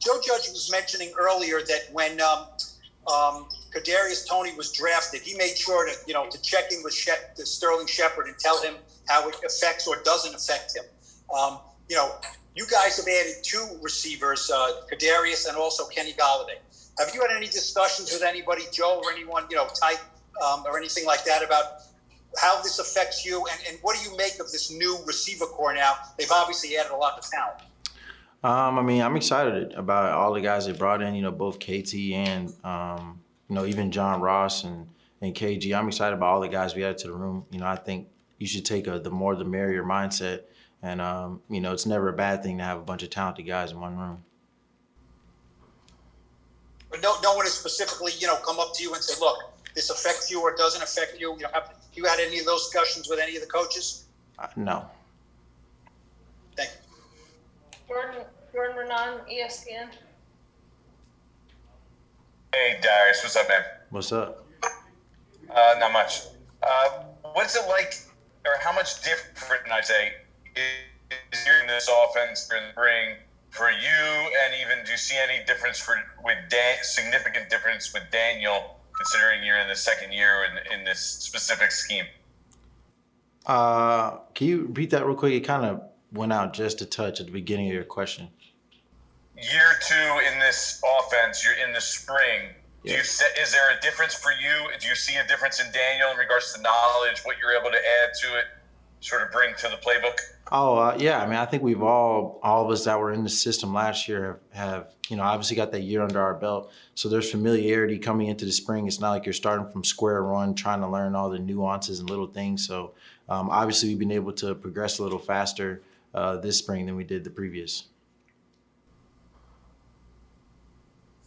Joe Judge was mentioning earlier that when um, um, Kadarius Toney was drafted, he made sure to you know to check in with Shep, to Sterling Shepard and tell him how it affects or doesn't affect him. Um, you know, you guys have added two receivers, uh, Kadarius and also Kenny Golladay. Have you had any discussions with anybody, Joe, or anyone you know, type um, or anything like that about how this affects you, and, and what do you make of this new receiver corps now? They've obviously added a lot of talent. Um, I mean, I'm excited about all the guys they brought in. You know, both KT and um, you know even John Ross and and KG. I'm excited about all the guys we added to the room. You know, I think you should take a the more the merrier mindset, and um, you know, it's never a bad thing to have a bunch of talented guys in one room. But no, no one has specifically, you know, come up to you and say, "Look, this affects you or doesn't affect you." You know, have you had any of those discussions with any of the coaches? Uh, no. Thank you. Jordan, Jordan Raanan, ESPN. Hey Darius, what's up, man? What's up? Uh, not much. Uh, what's it like, or how much different, I'd say, is hearing this offense during the spring for you, and even do you see any difference for with Dan, significant difference with Daniel, considering you're in the second year in, in this specific scheme? Uh, can you repeat that real quick? It kind of went out just a touch at the beginning of your question. Year two in this offense, you're in the spring. Do you Yeah. se- is there a difference for you? Do you see a difference in Daniel in regards to knowledge, what you're able to add to it, sort of bring to the playbook? Oh uh, yeah, I mean, I think we've all, all of us that were in the system last year have, have, you know, obviously got that year under our belt. So there's familiarity coming into the spring. It's not like you're starting from square one, trying to learn all the nuances and little things. So um, obviously we've been able to progress a little faster uh, this spring than we did the previous.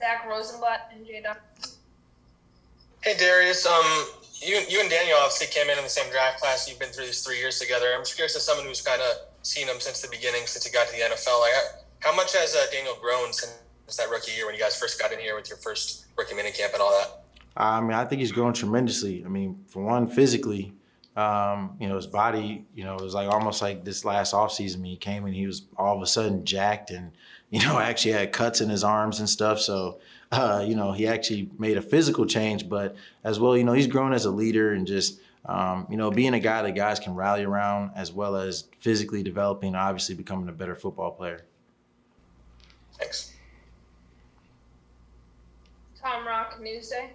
Zack Rosenblatt and Jay Duck. Hey Darius, um, you you and Daniel obviously came in in the same draft class. You've been through these three years together. I'm just curious as someone who's kind of seen him since the beginning, since he got to the NFL. Like, how much has uh, Daniel grown since that rookie year when you guys first got in here with your first rookie minicamp and all that? I mean, I think he's grown tremendously. I mean, for one, physically, um, you know, his body, you know, it was like almost like this last offseason when he came and he was all of a sudden jacked and, you know, actually had cuts in his arms and stuff. So, uh, you know, he actually made a physical change, but as well, you know, he's grown as a leader and just, um, you know, being a guy that guys can rally around as well as physically developing, obviously becoming a better football player. Thanks. Tom Rock, Newsday.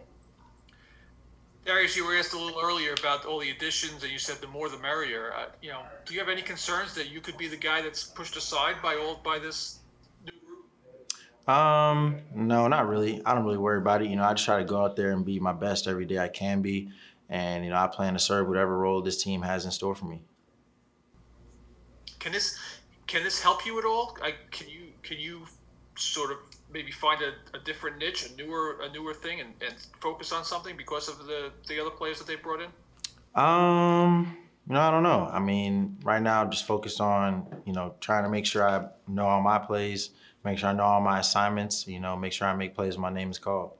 Darius, you were asked a little earlier about all the additions, and you said the more the merrier. Uh, you know, do you have any concerns that you could be the guy that's pushed aside by all by this new group? Um, no, not really. I don't really worry about it. You know, I just try to go out there and be my best every day I can be. And, you know, I plan to serve whatever role this team has in store for me. Can this can this help you at all? I, can you can you sort of maybe find a, a different niche, a newer a newer thing, and, and focus on something because of the the other players that they brought in? Um, you know, I don't know. I mean, right now I'm just focused on, you know, trying to make sure I know all my plays, make sure I know all my assignments, you know, make sure I make plays when my name is called.